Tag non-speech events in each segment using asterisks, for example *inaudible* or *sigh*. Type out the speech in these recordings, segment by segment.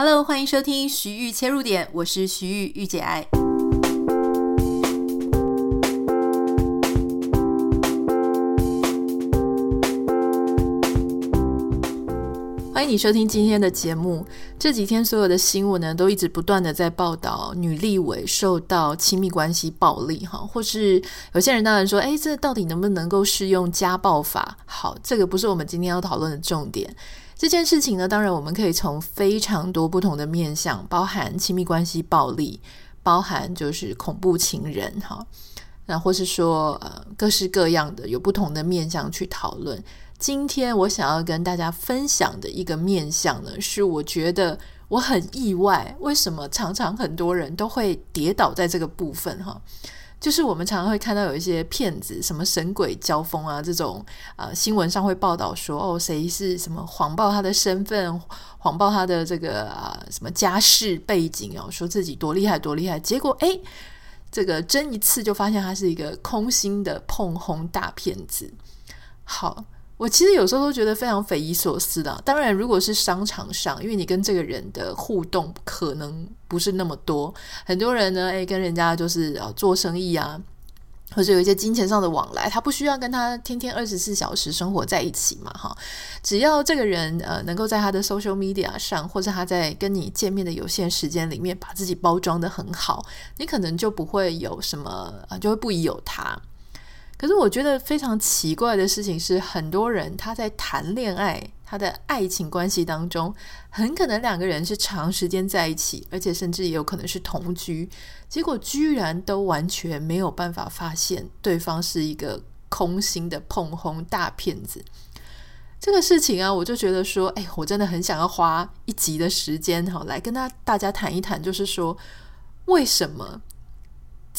Hello，欢迎收听徐玉切入点，我是徐玉，御姐爱。欢迎你收听今天的节目。这几天所有的新闻呢，都一直不断的在报道女立委受到亲密关系暴力，哈，或是有些人当然说，哎，这到底能不能够适用家暴法？好，这个不是我们今天要讨论的重点。这件事情呢，当然我们可以从非常多不同的面向，包含亲密关系暴力，包含就是恐怖情人哈，那或是说呃各式各样的有不同的面向去讨论。今天我想要跟大家分享的一个面向呢，是我觉得我很意外，为什么常常很多人都会跌倒在这个部分哈。就是我们常常会看到有一些骗子，什么神鬼交锋啊，这种啊、呃、新闻上会报道说，哦，谁是什么谎报他的身份，谎报他的这个啊、什么家世背景哦，说自己多厉害多厉害，结果诶，这个真一次就发现他是一个空心的碰轰大骗子。好。我其实有时候都觉得非常匪夷所思的。当然，如果是商场上，因为你跟这个人的互动可能不是那么多，很多人呢，诶，跟人家就是啊做生意啊，或者有一些金钱上的往来，他不需要跟他天天二十四小时生活在一起嘛，哈。只要这个人呃能够在他的 social media 上，或者他在跟你见面的有限时间里面，把自己包装得很好，你可能就不会有什么啊，就会不疑有他。可是我觉得非常奇怪的事情是，很多人他在谈恋爱，他的爱情关系当中，很可能两个人是长时间在一起，而且甚至也有可能是同居，结果居然都完全没有办法发现对方是一个空心的膨风大骗子。这个事情啊，我就觉得说，哎，我真的很想要花一集的时间哈，来跟他大家谈一谈，就是说为什么。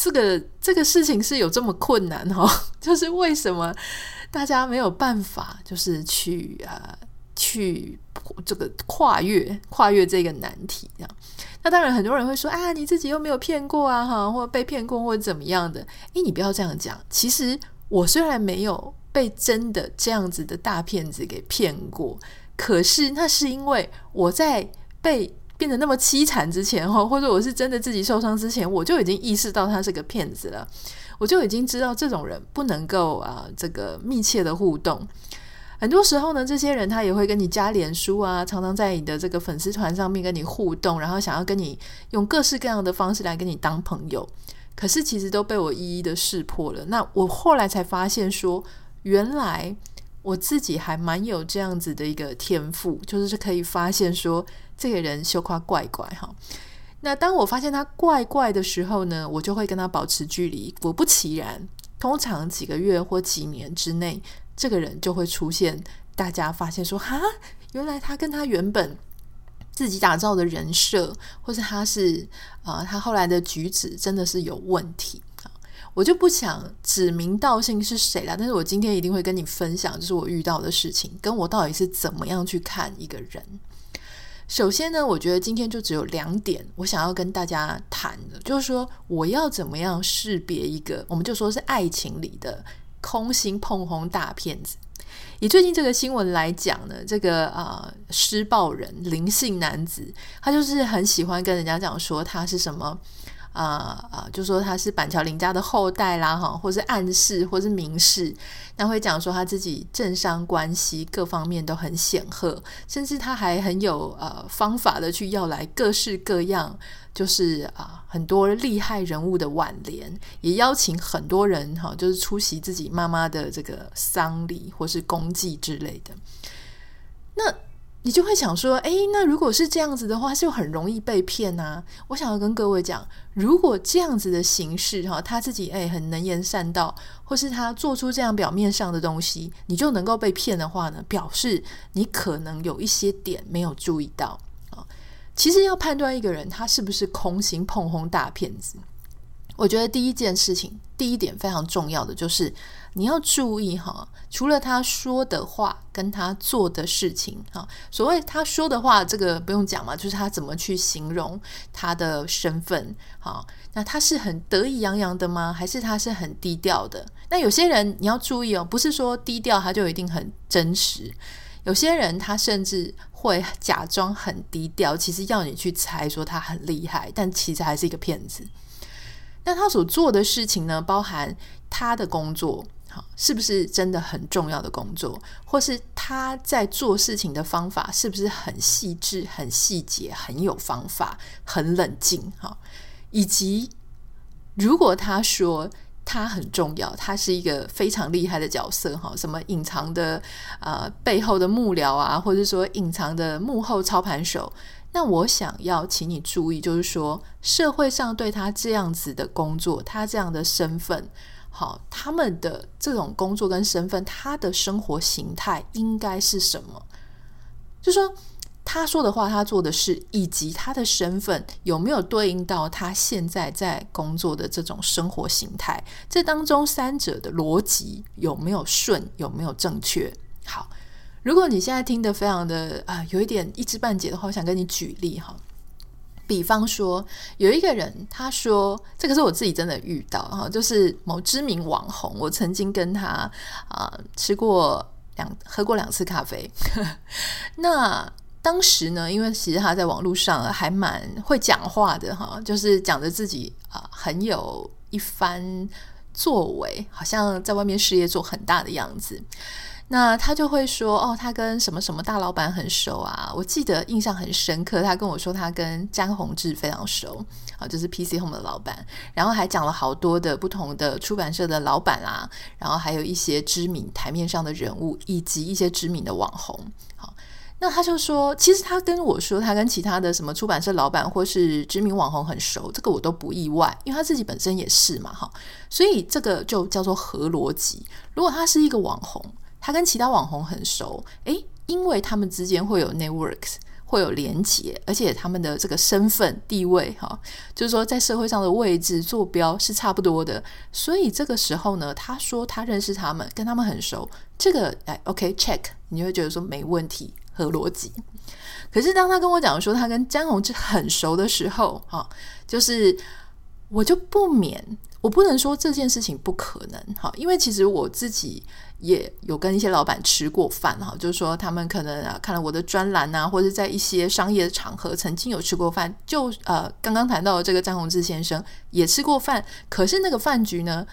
这个这个事情是有这么困难哦，*laughs* 就是为什么大家没有办法，就是去啊、呃、去这个跨越跨越这个难题这样。那当然很多人会说啊，你自己又没有骗过啊哈，或被骗过或者怎么样的。诶，你不要这样讲。其实我虽然没有被真的这样子的大骗子给骗过，可是那是因为我在被。变得那么凄惨之前哈，或者我是真的自己受伤之前，我就已经意识到他是个骗子了，我就已经知道这种人不能够啊这个密切的互动。很多时候呢，这些人他也会跟你加脸书啊，常常在你的这个粉丝团上面跟你互动，然后想要跟你用各式各样的方式来跟你当朋友。可是其实都被我一一的识破了。那我后来才发现说，原来我自己还蛮有这样子的一个天赋，就是可以发现说。这个人羞夸怪怪哈，那当我发现他怪怪的时候呢，我就会跟他保持距离。果不其然，通常几个月或几年之内，这个人就会出现。大家发现说，哈，原来他跟他原本自己打造的人设，或是他是啊、他后来的举止真的是有问题啊。我就不想指名道姓是谁了，但是我今天一定会跟你分享，就是我遇到的事情，跟我到底是怎么样去看一个人。首先呢，我觉得今天就只有两点，我想要跟大家谈的，就是说我要怎么样识别一个，我们就说是爱情里的空心碰轰大骗子。以最近这个新闻来讲呢，这个呃施暴人灵性男子，他就是很喜欢跟人家讲说他是什么。啊啊、就说他是板桥林家的后代啦，哈，或是暗示，或是明示，那会讲说他自己政商关系各方面都很显赫，甚至他还很有呃方法的去要来各式各样，就是啊、很多厉害人物的挽联，也邀请很多人哈，就是出席自己妈妈的这个丧礼或是公祭之类的，那。你就会想说，诶，那如果是这样子的话，就很容易被骗呐。我想要跟各位讲，如果这样子的形式哈，他自己诶很能言善道，或是他做出这样表面上的东西，你就能够被骗的话呢，表示你可能有一些点没有注意到啊。其实要判断一个人他是不是空心膨风大骗子。我觉得第一件事情，第一点非常重要的就是你要注意哈，除了他说的话跟他做的事情哈，所谓他说的话，这个不用讲嘛，就是他怎么去形容他的身份，哈，那他是很得意洋洋的吗？还是他是很低调的？那有些人你要注意哦，不是说低调他就一定很真实。有些人他甚至会假装很低调，其实要你去猜说他很厉害，但其实还是一个骗子。那他所做的事情呢，包含他的工作，好，是不是真的很重要的工作，或是他在做事情的方法是不是很细致、很细节、很有方法、很冷静，哈，以及如果他说。他很重要，他是一个非常厉害的角色哈，什么隐藏的呃背后的幕僚啊，或者说隐藏的幕后操盘手。那我想要请你注意，就是说社会上对他这样子的工作，他这样的身份，好，他们的这种工作跟身份，他的生活形态应该是什么？就说。他说的话，他做的事，以及他的身份有没有对应到他现在在工作的这种生活形态？这当中三者的逻辑有没有顺，有没有正确？好，如果你现在听得非常的啊、有一点一知半解的话，我想跟你举例哈。比方说，有一个人他说，这个是我自己真的遇到哈，就是某知名网红，我曾经跟他啊、吃过两喝过两次咖啡，*laughs* 那。当时呢，因为其实他在网络上还蛮会讲话的哈，就是讲着自己啊、很有一番作为，好像在外面事业做很大的样子。那他就会说哦，他跟什么什么大老板很熟啊。我记得印象很深刻，他跟我说他跟詹宏志非常熟啊，就是 PC Home 的老板，然后还讲了好多的不同的出版社的老板啊，然后还有一些知名台面上的人物，以及一些知名的网红。好。那他就说，其实他跟我说，他跟其他的什么出版社老板或是知名网红很熟，这个我都不意外，因为他自己本身也是嘛，哈，所以这个就叫做合逻辑。如果他是一个网红，他跟其他网红很熟，诶，因为他们之间会有 networks，会有连结，而且他们的这个身份地位，哈，就是说在社会上的位置坐标是差不多的，所以这个时候呢，他说他认识他们，跟他们很熟，这个哎，OK check，你会觉得说没问题。合逻辑，可是当他跟我讲说他跟詹宏志很熟的时候，哈，就是我就不免，我不能说这件事情不可能，哈，因为其实我自己也有跟一些老板吃过饭，哈，就是说他们可能啊看了我的专栏啊，或者在一些商业的场合曾经有吃过饭，就呃刚刚谈到的这个张宏志先生也吃过饭，可是那个饭局呢，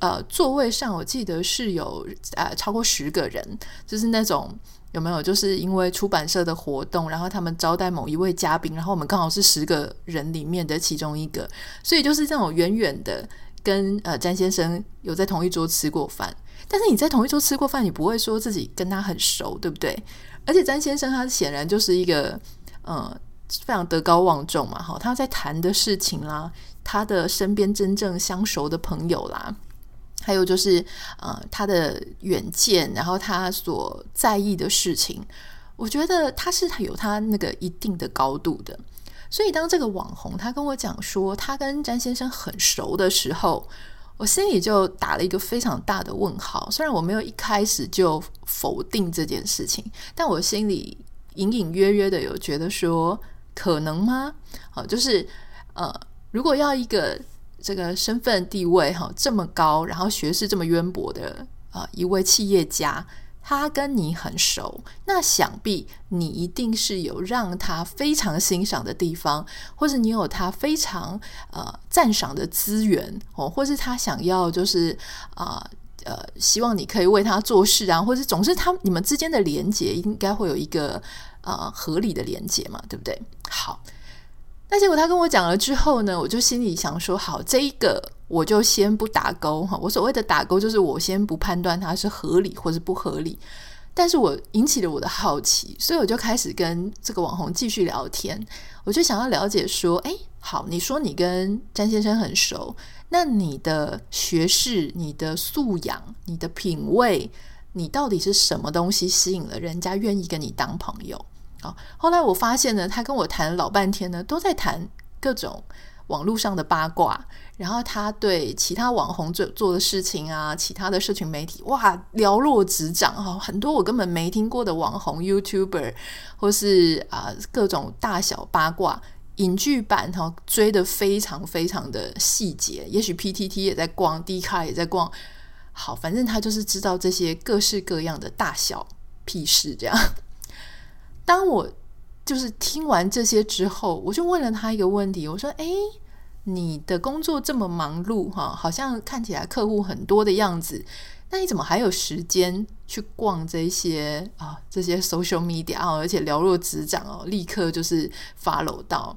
呃座位上我记得是有呃超过十个人，就是那种。有没有？就是因为出版社的活动，然后他们招待某一位嘉宾，然后我们刚好是十个人里面的其中一个，所以就是这种远远的跟呃詹先生有在同一桌吃过饭。但是你在同一桌吃过饭，你不会说自己跟他很熟，对不对？而且詹先生他显然就是一个呃非常德高望重嘛，哈，他在谈的事情啦，他的身边真正相熟的朋友啦。还有就是，呃，他的远见，然后他所在意的事情，我觉得他是有他那个一定的高度的。所以当这个网红他跟我讲说他跟詹先生很熟的时候，我心里就打了一个非常大的问号。虽然我没有一开始就否定这件事情，但我心里隐隐约约的有觉得说，可能吗？哦，就是呃，如果要一个。这个身份地位哈这么高，然后学识这么渊博的啊、一位企业家，他跟你很熟，那想必你一定是有让他非常欣赏的地方，或者你有他非常呃赞赏的资源哦，或是他想要就是啊呃，希望你可以为他做事啊，或者总是他你们之间的连接应该会有一个呃合理的连接嘛，对不对？好。那结果他跟我讲了之后呢，我就心里想说，好，这一个我就先不打勾哈。我所谓的打勾，就是我先不判断它是合理或是不合理。但是我引起了我的好奇，所以我就开始跟这个网红继续聊天。我就想要了解说，诶，好，你说你跟詹先生很熟，那你的学识、你的素养、你的品味，你到底是什么东西吸引了人家愿意跟你当朋友？啊后来我发现呢，他跟我谈了老半天呢，都在谈各种网络上的八卦，然后他对其他网红做做的事情啊，其他的社群媒体，哇，了若指掌哈，很多我根本没听过的网红 YouTuber，或是啊各种大小八卦影剧版哈，追得非常非常的细节，也许 PTT 也在逛，D 卡也在逛，好，反正他就是知道这些各式各样的大小屁事这样。当我就是听完这些之后，我就问了他一个问题，我说：“诶，你的工作这么忙碌哈，好像看起来客户很多的样子，那你怎么还有时间去逛这些啊这些 social media 啊？而且了若指掌哦，立刻就是 follow 到。”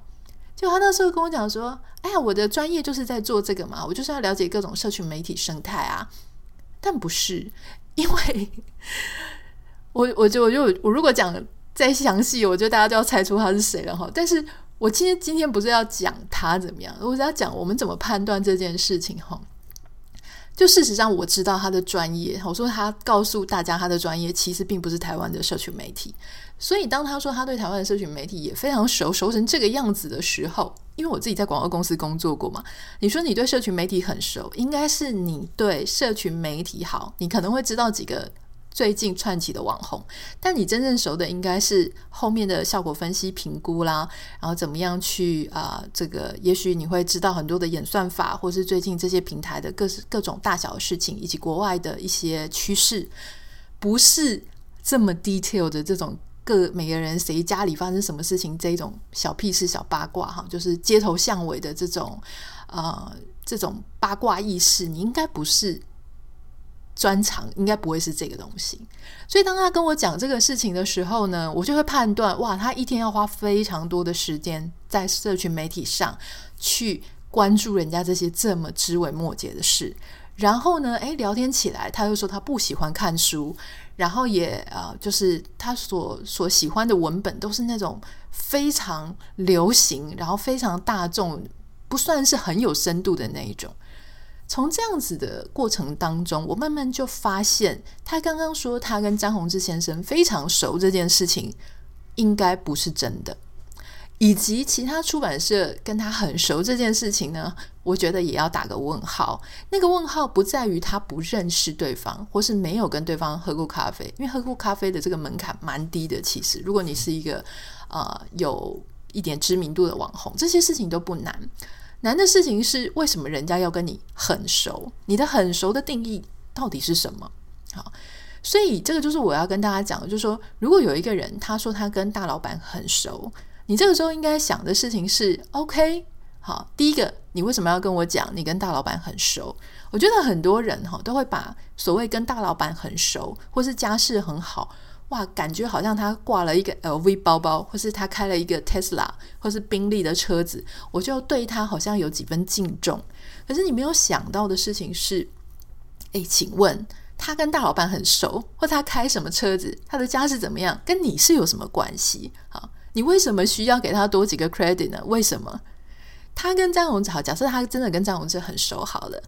就他那时候跟我讲说：“哎呀，我的专业就是在做这个嘛，我就是要了解各种社群媒体生态啊。”但不是，因为我我就我就我如果讲再详细，我觉得大家就要猜出他是谁了哈。但是我今天今天不是要讲他怎么样，我是要讲我们怎么判断这件事情哈。就事实上，我知道他的专业。我说他告诉大家他的专业其实并不是台湾的社群媒体。所以当他说他对台湾的社群媒体也非常熟，熟成这个样子的时候，因为我自己在广告公司工作过嘛。你说你对社群媒体很熟，应该是你对社群媒体好，你可能会知道几个。最近窜起的网红，但你真正熟的应该是后面的效果分析评估啦，然后怎么样去啊、这个也许你会知道很多的演算法，或是最近这些平台的各各种大小的事情，以及国外的一些趋势，不是这么 detail 的这种各每个人谁家里发生什么事情这种小屁事、小八卦哈，就是街头巷尾的这种呃这种八卦意识，你应该不是。专长应该不会是这个东西，所以当他跟我讲这个事情的时候呢，我就会判断，哇，他一天要花非常多的时间在社群媒体上去关注人家这些这么枝微末节的事。然后呢，诶，聊天起来，他又说他不喜欢看书，然后也呃，就是他所所喜欢的文本都是那种非常流行，然后非常大众，不算是很有深度的那一种。从这样子的过程当中，我慢慢就发现，他刚刚说他跟张宏志先生非常熟这件事情，应该不是真的。以及其他出版社跟他很熟这件事情呢，我觉得也要打个问号。那个问号不在于他不认识对方，或是没有跟对方喝过咖啡，因为喝过咖啡的这个门槛蛮低的。其实，如果你是一个呃有一点知名度的网红，这些事情都不难。难的事情是，为什么人家要跟你很熟？你的很熟的定义到底是什么？好，所以这个就是我要跟大家讲的，就是说，如果有一个人他说他跟大老板很熟，你这个时候应该想的事情是：OK，好，第一个，你为什么要跟我讲你跟大老板很熟？我觉得很多人哈都会把所谓跟大老板很熟，或是家世很好。哇，感觉好像他挂了一个 LV 包包，或是他开了一个 Tesla，或是宾利的车子，我就对他好像有几分敬重。可是你没有想到的事情是，诶，请问他跟大老板很熟，或他开什么车子，他的家是怎么样，跟你是有什么关系？好，你为什么需要给他多几个 credit 呢？为什么？他跟张宏志好，假设他真的跟张宏志很熟，好了。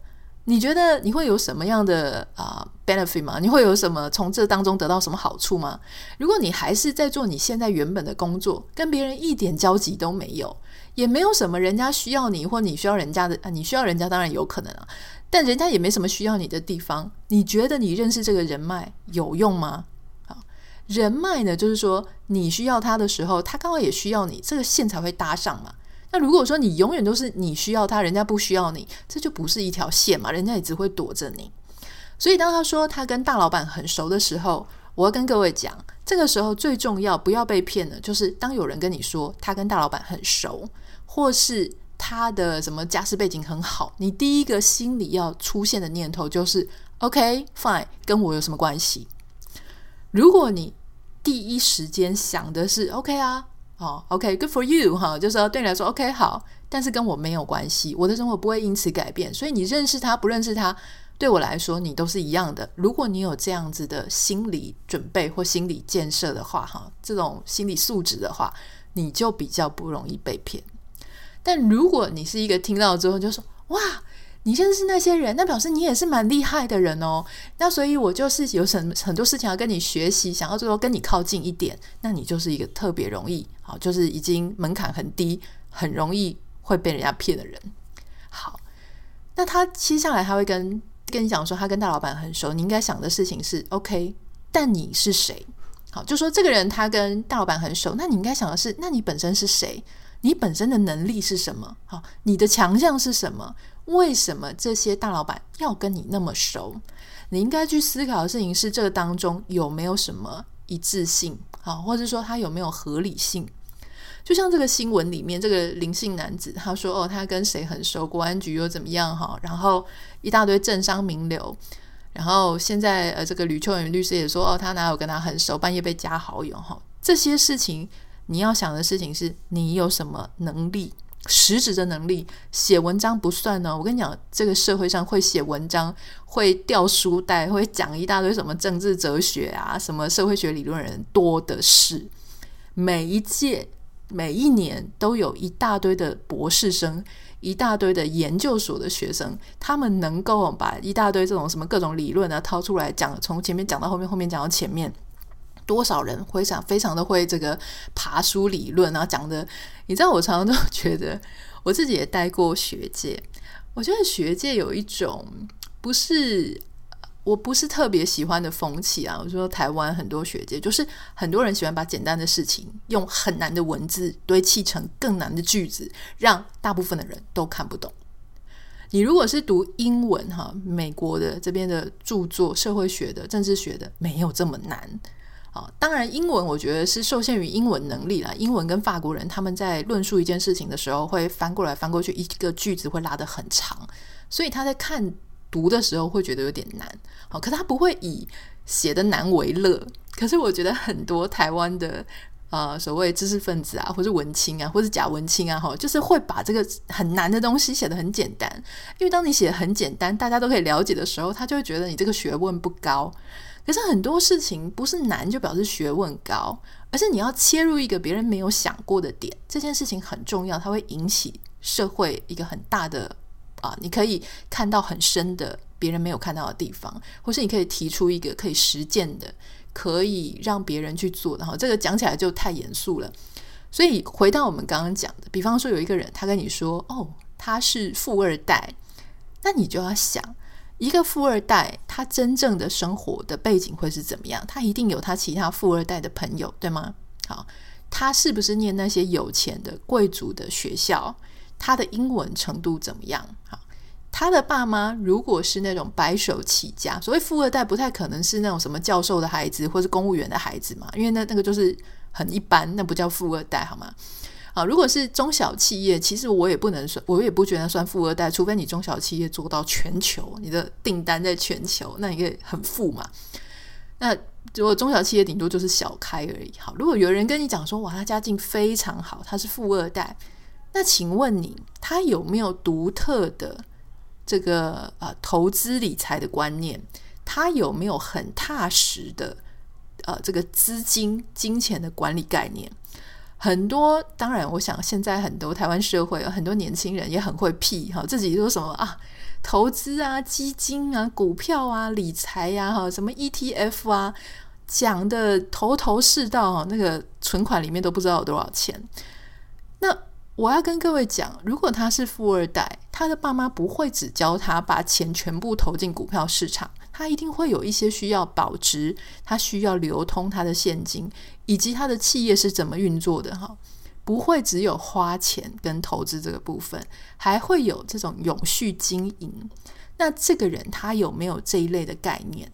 你觉得你会有什么样的啊、benefit 吗？你会有什么从这当中得到什么好处吗？如果你还是在做你现在原本的工作，跟别人一点交集都没有，也没有什么人家需要你或你需要人家的啊，你需要人家当然有可能啊，但人家也没什么需要你的地方。你觉得你认识这个人脉有用吗？啊，人脉呢，就是说你需要他的时候，他刚好也需要你，这个线才会搭上嘛。那如果说你永远都是你需要他，人家不需要你，这就不是一条线嘛，人家也只会躲着你。所以当他说他跟大老板很熟的时候，我要跟各位讲，这个时候最重要不要被骗了，就是当有人跟你说他跟大老板很熟，或是他的什么家世背景很好，你第一个心里要出现的念头就是 OK fine，跟我有什么关系？如果你第一时间想的是 OK 啊。哦，OK，good for you 哈，就是说对你来说 OK 好，但是跟我没有关系，我的生活不会因此改变，所以你认识他不认识他，对我来说你都是一样的。如果你有这样子的心理准备或心理建设的话，哈，这种心理素质的话，你就比较不容易被骗。但如果你是一个听到之后就说哇。你认识那些人，那表示你也是蛮厉害的人哦。那所以，我就是有很很多事情要跟你学习，想要最后跟你靠近一点。那你就是一个特别容易，好，就是已经门槛很低，很容易会被人家骗的人。好，那他接下来他会跟跟你讲说，他跟大老板很熟。你应该想的事情是 OK，但你是谁？好，就说这个人他跟大老板很熟，那你应该想的是，那你本身是谁？你本身的能力是什么？好，你的强项是什么？为什么这些大老板要跟你那么熟？你应该去思考的事情是，这个当中有没有什么一致性好，或者说他有没有合理性？就像这个新闻里面，这个林姓男子他说：“哦，他跟谁很熟，国安局又怎么样？哈，然后一大堆政商名流，然后现在呃，这个吕秋远律师也说：哦，他哪有跟他很熟，半夜被加好友？哈，这些事情你要想的事情是你有什么能力，实质的能力，写文章不算呢。我跟你讲，这个社会上会写文章、会掉书袋、会讲一大堆什么政治哲学啊、什么社会学理论人多的是，每一届。”每一年都有一大堆的博士生，一大堆的研究所的学生，他们能够把一大堆这种什么各种理论啊掏出来讲，从前面讲到后面，后面讲到前面，多少人会想非常的会这个爬书理论啊讲的，你知道我常常都觉得，我自己也待过学界，我觉得学界有一种不是。我不是特别喜欢的风气啊！我说台湾很多学界，就是很多人喜欢把简单的事情用很难的文字堆砌成更难的句子，让大部分的人都看不懂。你如果是读英文哈，美国的这边的著作、社会学的、政治学的，没有这么难啊。当然，英文我觉得是受限于英文能力啦。英文跟法国人他们在论述一件事情的时候，会翻过来翻过去，一个句子会拉得很长，所以他在看。读的时候会觉得有点难，好，可是他不会以写的难为乐。可是我觉得很多台湾的呃所谓知识分子啊，或者文青啊，或者假文青啊，哈，就是会把这个很难的东西写得很简单。因为当你写得很简单，大家都可以了解的时候，他就会觉得你这个学问不高。可是很多事情不是难就表示学问高，而是你要切入一个别人没有想过的点，这件事情很重要，它会引起社会一个很大的。啊，你可以看到很深的别人没有看到的地方，或是你可以提出一个可以实践的，可以让别人去做的哈。这个讲起来就太严肃了，所以回到我们刚刚讲的，比方说有一个人他跟你说哦，他是富二代，那你就要想，一个富二代他真正的生活的背景会是怎么样？他一定有他其他富二代的朋友，对吗？好，他是不是念那些有钱的贵族的学校？他的英文程度怎么样？好，他的爸妈如果是那种白手起家，所谓富二代，不太可能是那种什么教授的孩子或是公务员的孩子嘛，因为那那个就是很一般，那不叫富二代，好吗？啊，如果是中小企业，其实我也不能算，我也不觉得算富二代，除非你中小企业做到全球，你的订单在全球，那你可以很富嘛。那如果中小企业顶多就是小开而已。好，如果有人跟你讲说，哇，他家境非常好，他是富二代。那请问你，他有没有独特的这个呃投资理财的观念？他有没有很踏实的呃这个资金金钱的管理概念？很多，当然，我想现在很多台湾社会有很多年轻人也很会屁哈，自己说什么啊，投资啊、基金啊、股票啊、理财呀哈，什么 ETF 啊，讲的头头是道哈，那个存款里面都不知道有多少钱，那。我要跟各位讲，如果他是富二代，他的爸妈不会只教他把钱全部投进股票市场，他一定会有一些需要保值，他需要流通他的现金，以及他的企业是怎么运作的哈，不会只有花钱跟投资这个部分，还会有这种永续经营。那这个人他有没有这一类的概念？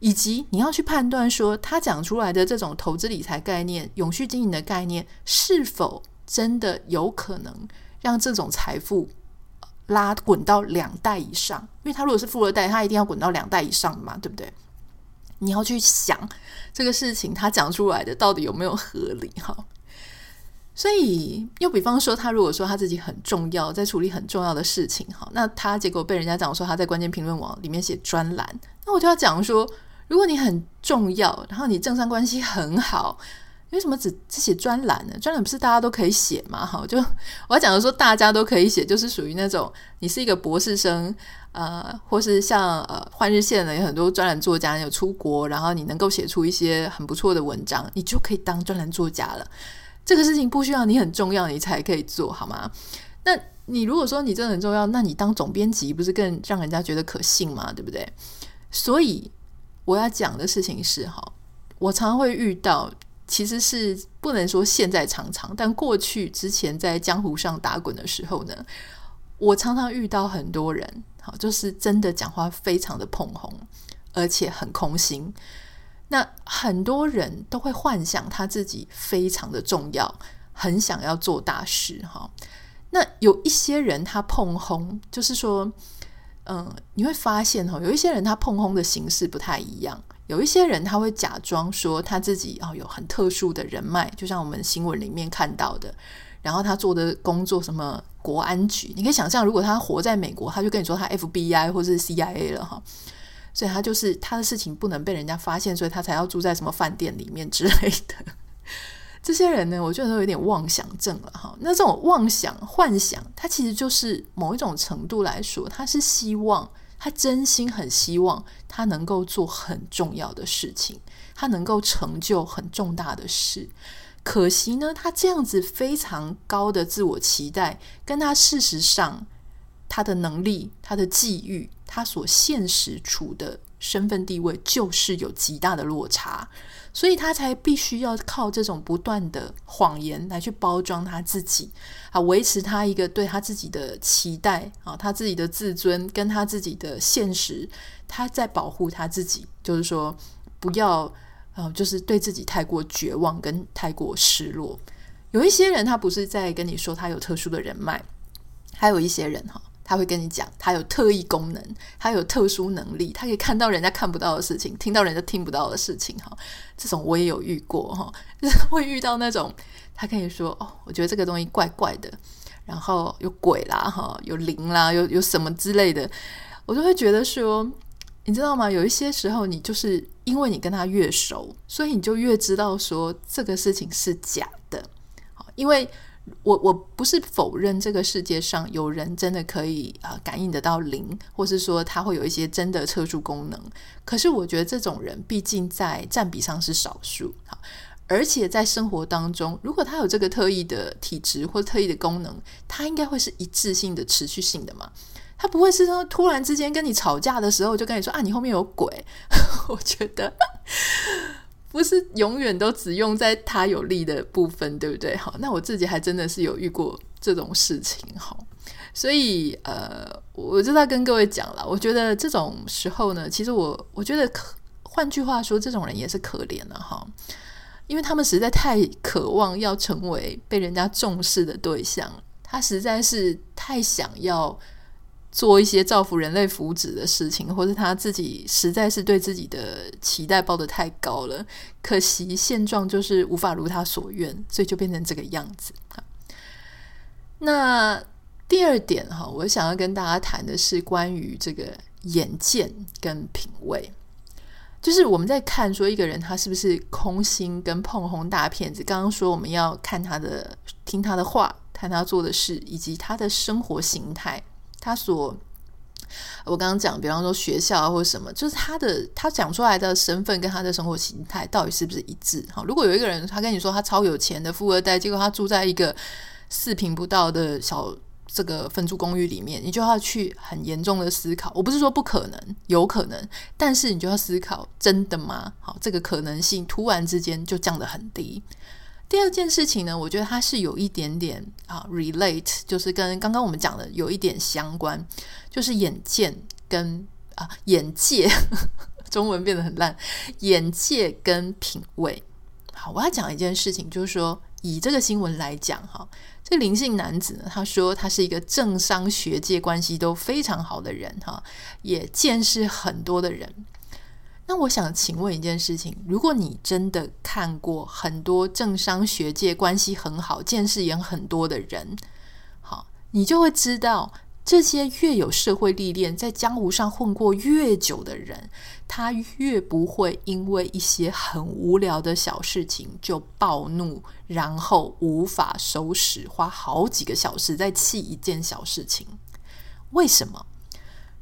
以及你要去判断说，他讲出来的这种投资理财概念、永续经营的概念是否？真的有可能让这种财富拉滚到两代以上，因为他如果是富二代，他一定要滚到两代以上嘛，对不对？你要去想这个事情，他讲出来的到底有没有合理哈？所以，又比方说，他如果说他自己很重要，在处理很重要的事情哈，那他结果被人家讲说他在关键评论网里面写专栏，那我就要讲说，如果你很重要，然后你政商关系很好。为什么只只写专栏呢？专栏不是大家都可以写吗？哈，就我要讲的说，大家都可以写，就是属于那种你是一个博士生，呃，或是像呃换日线的有很多专栏作家，有出国，然后你能够写出一些很不错的文章，你就可以当专栏作家了。这个事情不需要你很重要，你才可以做好吗？那你如果说你真的很重要，那你当总编辑不是更让人家觉得可信吗？对不对？所以我要讲的事情是，哈，我常常会遇到。其实是不能说现在常常，但过去之前在江湖上打滚的时候呢，我常常遇到很多人，好，就是真的讲话非常的膨风，而且很空心。那很多人都会幻想他自己非常的重要，很想要做大事哈。那有一些人他膨风，就是说，嗯，你会发现哈，有一些人他膨风的形式不太一样。有一些人他会假装说他自己哦有很特殊的人脉，就像我们新闻里面看到的。然后他做的工作什么国安局，你可以想象，如果他活在美国，他就跟你说他 FBI 或是 CIA 了哈。所以他就是他的事情不能被人家发现，所以他才要住在什么饭店里面之类的。这些人呢，我觉得都有点妄想症了哈。那这种妄想、幻想，他其实就是某一种程度来说，他是希望，他真心很希望他能够做很重要的事情，他能够成就很重大的事。可惜呢，他这样子非常高的自我期待，跟他事实上他的能力、他的际遇、他所现实处的身份地位，就是有极大的落差。所以他才必须要靠这种不断的谎言来去包装他自己啊，维持他一个对他自己的期待啊，他自己的自尊跟他自己的现实，他在保护他自己，就是说不要呃，就是对自己太过绝望跟太过失落。有一些人他不是在跟你说他有特殊的人脉，还有一些人哈。他会跟你讲，他有特异功能，他有特殊能力，他可以看到人家看不到的事情，听到人家听不到的事情。哈，这种我也有遇过哈，就 *laughs* 是会遇到那种他可以说哦，我觉得这个东西怪怪的，然后有鬼啦，哈，有灵啦，有有什么之类的，我就会觉得说，你知道吗？有一些时候，你就是因为你跟他越熟，所以你就越知道说这个事情是假的，因为。我我不是否认这个世界上有人真的可以啊、感应得到灵，或是说他会有一些真的特殊功能。可是我觉得这种人毕竟在占比上是少数，好，而且在生活当中，如果他有这个特异的体质或特异的功能，他应该会是一致性的、持续性的嘛。他不会是说突然之间跟你吵架的时候就跟你说啊，你后面有鬼。*laughs* 我觉得。不是永远都只用在他有利的部分，对不对？好，那我自己还真的是有遇过这种事情，好，所以呃，我就在跟各位讲了，我觉得这种时候呢，其实我我觉得可，换句话说，这种人也是可怜的哈，因为他们实在太渴望要成为被人家重视的对象，他实在是太想要。做一些造福人类福祉的事情，或者他自己实在是对自己的期待抱得太高了，可惜现状就是无法如他所愿，所以就变成这个样子。那第二点哈，我想要跟大家谈的是关于这个眼见跟品味，就是我们在看说一个人他是不是空心跟膨风大骗子。刚刚说我们要看他的、听他的话、看他做的事，以及他的生活形态。他所，我刚刚讲，比方说学校或者什么，就是他的他讲出来的身份跟他的生活形态到底是不是一致？哈，如果有一个人他跟你说他超有钱的富二代，结果他住在一个四平不到的小这个分租公寓里面，你就要去很严重的思考。我不是说不可能，有可能，但是你就要思考，真的吗？好，这个可能性突然之间就降得很低。第二件事情呢，我觉得它是有一点点啊，relate，就是跟刚刚我们讲的有一点相关，就是眼见跟啊眼界，*laughs* 中文变得很烂，眼界跟品味。好，我要讲一件事情，就是说以这个新闻来讲，哈，这个林姓男子呢，他说他是一个政商学界关系都非常好的人，哈，也见识很多的人。那我想请问一件事情：如果你真的看过很多政商学界关系很好、见识也很多的人，好，你就会知道，这些越有社会历练、在江湖上混过越久的人，他越不会因为一些很无聊的小事情就暴怒，然后无法收拾，花好几个小时在气一件小事情。为什么？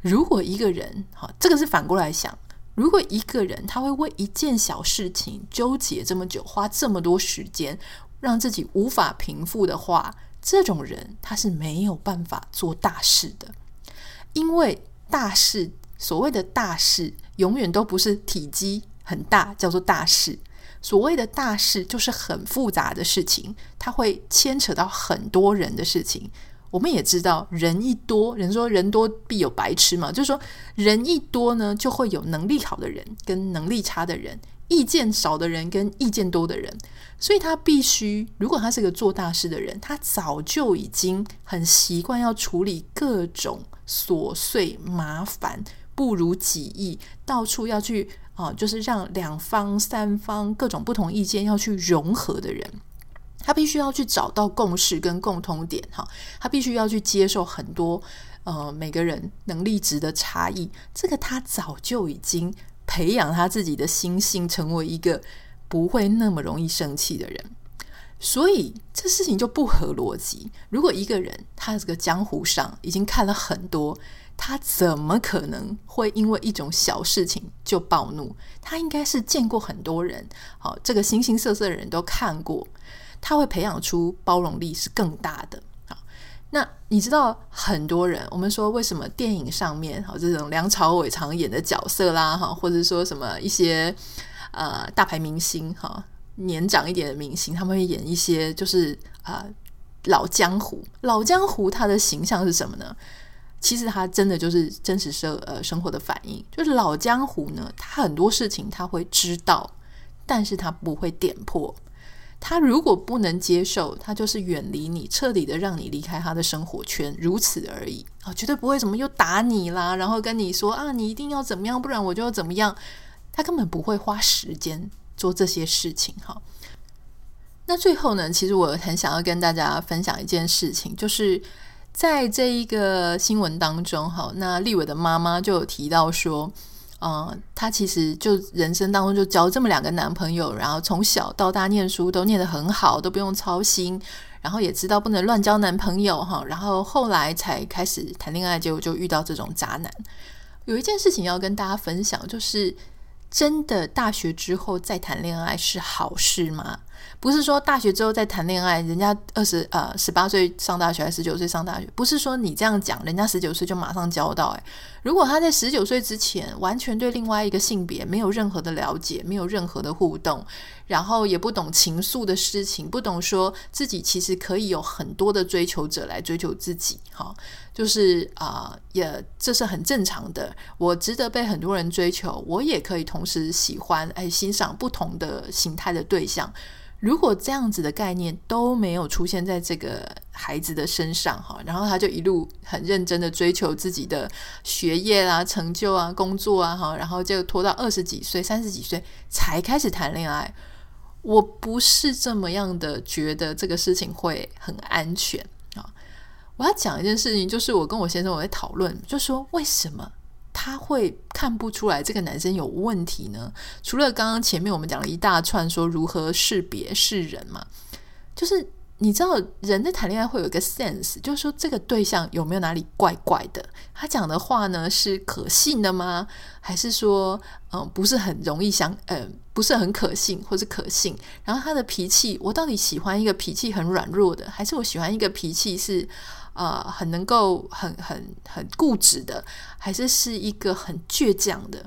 如果一个人，好，这个是反过来想。如果一个人他会为一件小事情纠结这么久，花这么多时间，让自己无法平复的话，这种人他是没有办法做大事的。因为大事，所谓的大事，永远都不是体积很大叫做大事。所谓的大事，就是很复杂的事情，它会牵扯到很多人的事情。我们也知道，人一多，人说人多必有白痴嘛，就是说人一多呢，就会有能力好的人跟能力差的人，意见少的人跟意见多的人，所以他必须，如果他是个做大事的人，他早就已经很习惯要处理各种琐碎、麻烦、不如己意，到处要去啊、就是让两方、三方各种不同意见要去融合的人，他必须要去找到共识跟共通点，哈，他必须要去接受很多呃每个人能力值的差异，这个他早就已经。培养他自己的心性，成为一个不会那么容易生气的人，所以这事情就不合逻辑。如果一个人他这个江湖上已经看了很多，他怎么可能会因为一种小事情就暴怒？他应该是见过很多人，好，这个形形色色的人都看过，他会培养出包容力是更大的。那你知道很多人，我们说为什么电影上面哈这种梁朝伟常演的角色啦哈，或者说什么一些呃大牌明星哈年长一点的明星，他们会演一些就是啊、老江湖。老江湖他的形象是什么呢？其实他真的就是真实生呃生活的反应。就是老江湖呢，他很多事情他会知道，但是他不会点破。他如果不能接受，他就是远离你，彻底的让你离开他的生活圈，如此而已啊，绝对不会怎么又打你啦，然后跟你说啊，你一定要怎么样，不然我就要怎么样。他根本不会花时间做这些事情哈。那最后呢，其实我很想要跟大家分享一件事情，就是在这一个新闻当中哈，那立伟的妈妈就有提到说。嗯，她其实就人生当中就交这么两个男朋友，然后从小到大念书都念得很好，都不用操心，然后也知道不能乱交男朋友哈，然后后来才开始谈恋爱，结果就遇到这种渣男。有一件事情要跟大家分享，就是真的大学之后再谈恋爱是好事吗？不是说大学之后再谈恋爱，人家二十呃十八岁上大学还十九岁上大学，不是说你这样讲，人家十九岁就马上交到。诶，如果他在十九岁之前完全对另外一个性别没有任何的了解，没有任何的互动，然后也不懂情愫的事情，不懂说自己其实可以有很多的追求者来追求自己，哈，就是啊、也这是很正常的。我值得被很多人追求，我也可以同时喜欢哎欣赏不同的形态的对象。如果这样子的概念都没有出现在这个孩子的身上哈，然后他就一路很认真的追求自己的学业啊、成就啊、工作啊哈，然后就拖到二十几岁、三十几岁才开始谈恋爱。我不是这么样的觉得这个事情会很安全啊。我要讲一件事情，就是我跟我先生我在讨论，就说为什么？他会看不出来这个男生有问题呢？除了刚刚前面我们讲了一大串说如何识别是人嘛，就是你知道人在谈恋爱会有一个 sense，就是说这个对象有没有哪里怪怪的？他讲的话呢是可信的吗？还是说嗯、不是很容易相嗯、不是很可信或是可信？然后他的脾气，我到底喜欢一个脾气很软弱的，还是我喜欢一个脾气是？啊、呃，很能够很很很固执的，还是是一个很倔强的。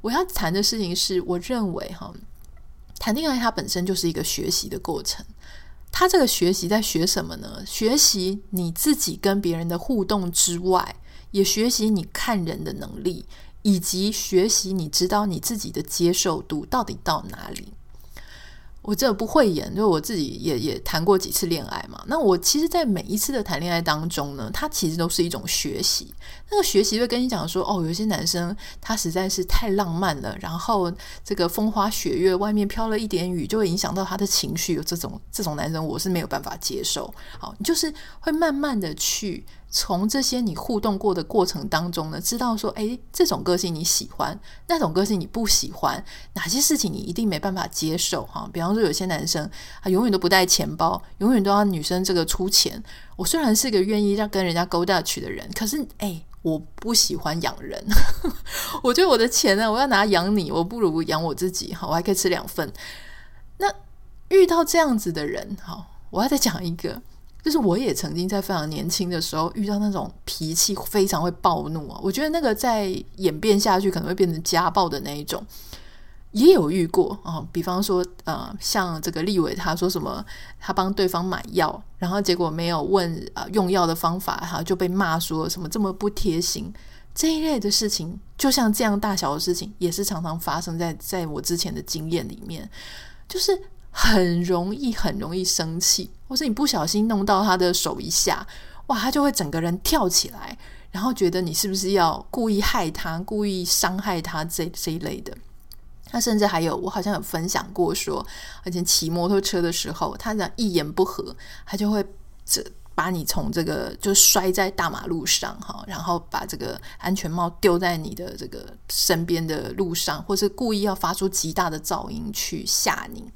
我要谈的事情是，我认为哈，谈恋爱它本身就是一个学习的过程。他这个学习在学什么呢？学习你自己跟别人的互动之外，也学习你看人的能力，以及学习你知道你自己的接受度到底到哪里。我这不会演，就我自己也也谈过几次恋爱嘛。那我其实，在每一次的谈恋爱当中呢，它其实都是一种学习。那个学习会跟你讲说，哦，有些男生他实在是太浪漫了，然后这个风花雪月，外面飘了一点雨，就会影响到他的情绪。这种这种男生，我是没有办法接受。好，你就是会慢慢的去。从这些你互动过的过程当中呢，知道说，诶，这种个性你喜欢，那种个性你不喜欢，哪些事情你一定没办法接受哈？比方说，有些男生他永远都不带钱包，永远都要女生这个出钱。我虽然是个愿意让跟人家勾搭去的人，可是诶，我不喜欢养人。*laughs* 我觉得我的钱呢，我要拿养你，我不如养我自己哈，我还可以吃两份。那遇到这样子的人，哈，我要再讲一个。就是我也曾经在非常年轻的时候遇到那种脾气非常会暴怒啊，我觉得那个在演变下去可能会变成家暴的那一种，也有遇过啊。比方说，呃，像这个立伟他说什么，他帮对方买药，然后结果没有问啊用药的方法，哈，就被骂说什么这么不贴心。这一类的事情，就像这样大小的事情，也是常常发生在在我之前的经验里面，就是很容易很容易生气，或是你不小心弄到他的手一下，哇，他就会整个人跳起来，然后觉得你是不是要故意害他、故意伤害他这这一类的。那甚至还有，我好像有分享过说，而且骑摩托车的时候，他讲一言不合，他就会这。把你从这个就摔在大马路上哈，然后把这个安全帽丢在你的这个身边的路上，或是故意要发出极大的噪音去吓你。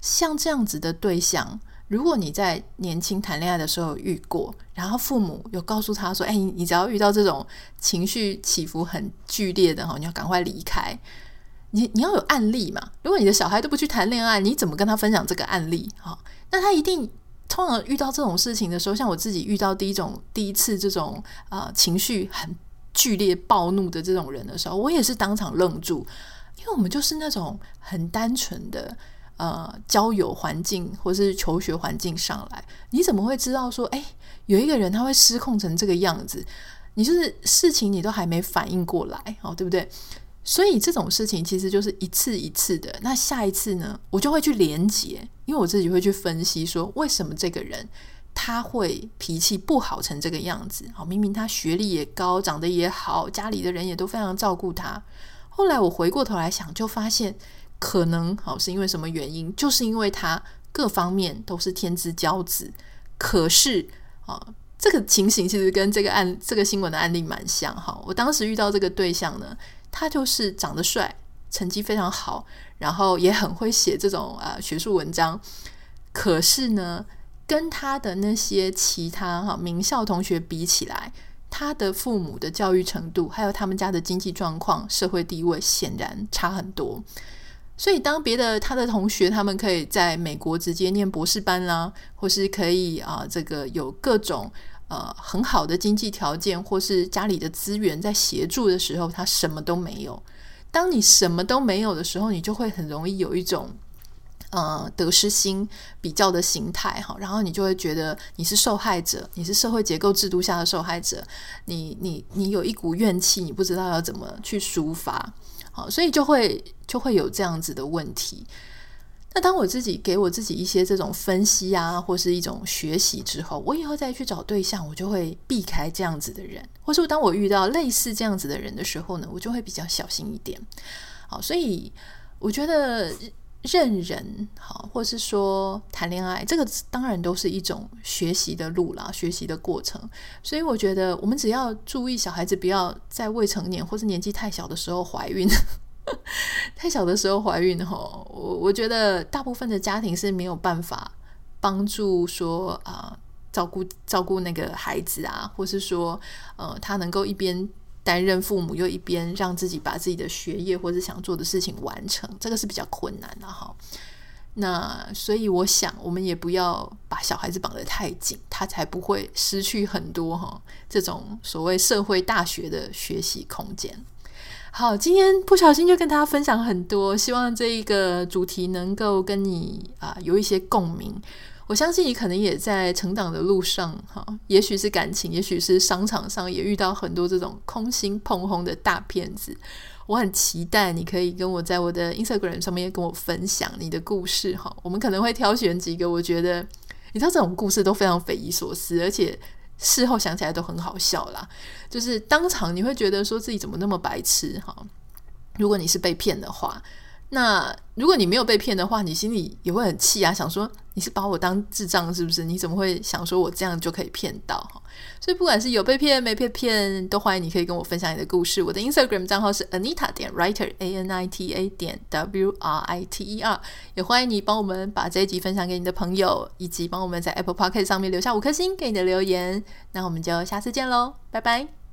像这样子的对象，如果你在年轻谈恋爱的时候遇过，然后父母有告诉他说：“哎，你只要遇到这种情绪起伏很剧烈的哈，你要赶快离开。”你你要有案例嘛？如果你的小孩都不去谈恋爱，你怎么跟他分享这个案例？哈，那他一定。通常遇到这种事情的时候，像我自己遇到第一种第一次这种啊、情绪很剧烈暴怒的这种人的时候，我也是当场愣住，因为我们就是那种很单纯的呃交友环境或是求学环境上来，你怎么会知道说，哎，有一个人他会失控成这个样子？你就是事情你都还没反应过来，哦，对不对？所以这种事情其实就是一次一次的。那下一次呢，我就会去连结，因为我自己会去分析说，为什么这个人他会脾气不好成这个样子？好，明明他学历也高，长得也好，家里的人也都非常照顾他。后来我回过头来想，就发现可能好是因为什么原因？就是因为他各方面都是天之骄子。可是啊，这个情形其实跟这个案这个新闻的案例蛮像。哈，我当时遇到这个对象呢。他就是长得帅，成绩非常好，然后也很会写这种啊学术文章。可是呢，跟他的那些其他哈名校同学比起来，他的父母的教育程度，还有他们家的经济状况、社会地位，显然差很多。所以，当别的他的同学他们可以在美国直接念博士班啦，或是可以啊这个有各种。呃，很好的经济条件，或是家里的资源在协助的时候，他什么都没有。当你什么都没有的时候，你就会很容易有一种呃得失心比较的心态哈，然后你就会觉得你是受害者，你是社会结构制度下的受害者，你你你有一股怨气，你不知道要怎么去抒发，好，所以就会就会有这样子的问题。那当我自己给我自己一些这种分析啊，或是一种学习之后，我以后再去找对象，我就会避开这样子的人，或是当我遇到类似这样子的人的时候呢，我就会比较小心一点。好，所以我觉得认人好，或是说谈恋爱，这个当然都是一种学习的路啦，学习的过程。所以我觉得我们只要注意小孩子不要在未成年或是年纪太小的时候怀孕。*laughs* 太小的时候怀孕哈，我我觉得大部分的家庭是没有办法帮助说啊、照顾照顾那个孩子啊，或是说呃他能够一边担任父母，又一边让自己把自己的学业或者想做的事情完成，这个是比较困难的哈。那所以我想，我们也不要把小孩子绑得太紧，他才不会失去很多哈这种所谓社会大学的学习空间。好，今天不小心就跟大家分享很多，希望这一个主题能够跟你啊、有一些共鸣。我相信你可能也在成长的路上，哈，也许是感情，也许是商场上也遇到很多这种空心碰红的大骗子。我很期待你可以跟我在我的 Instagram 上面跟我分享你的故事，哈，我们可能会挑选几个，我觉得你知道这种故事都非常匪夷所思，而且。事后想起来都很好笑啦，就是当场你会觉得说自己怎么那么白痴哈？如果你是被骗的话，那如果你没有被骗的话，你心里也会很气啊，想说你是把我当智障是不是？你怎么会想说我这样就可以骗到？所以不管是有被骗没被骗，都欢迎你可以跟我分享你的故事。我的 Instagram 账号是 Anita 点 Writer A N I T A 点 W R I T E R，也欢迎你帮我们把这一集分享给你的朋友，以及帮我们在 Apple Podcast 上面留下五颗星给你的留言。那我们就下次见喽，拜拜。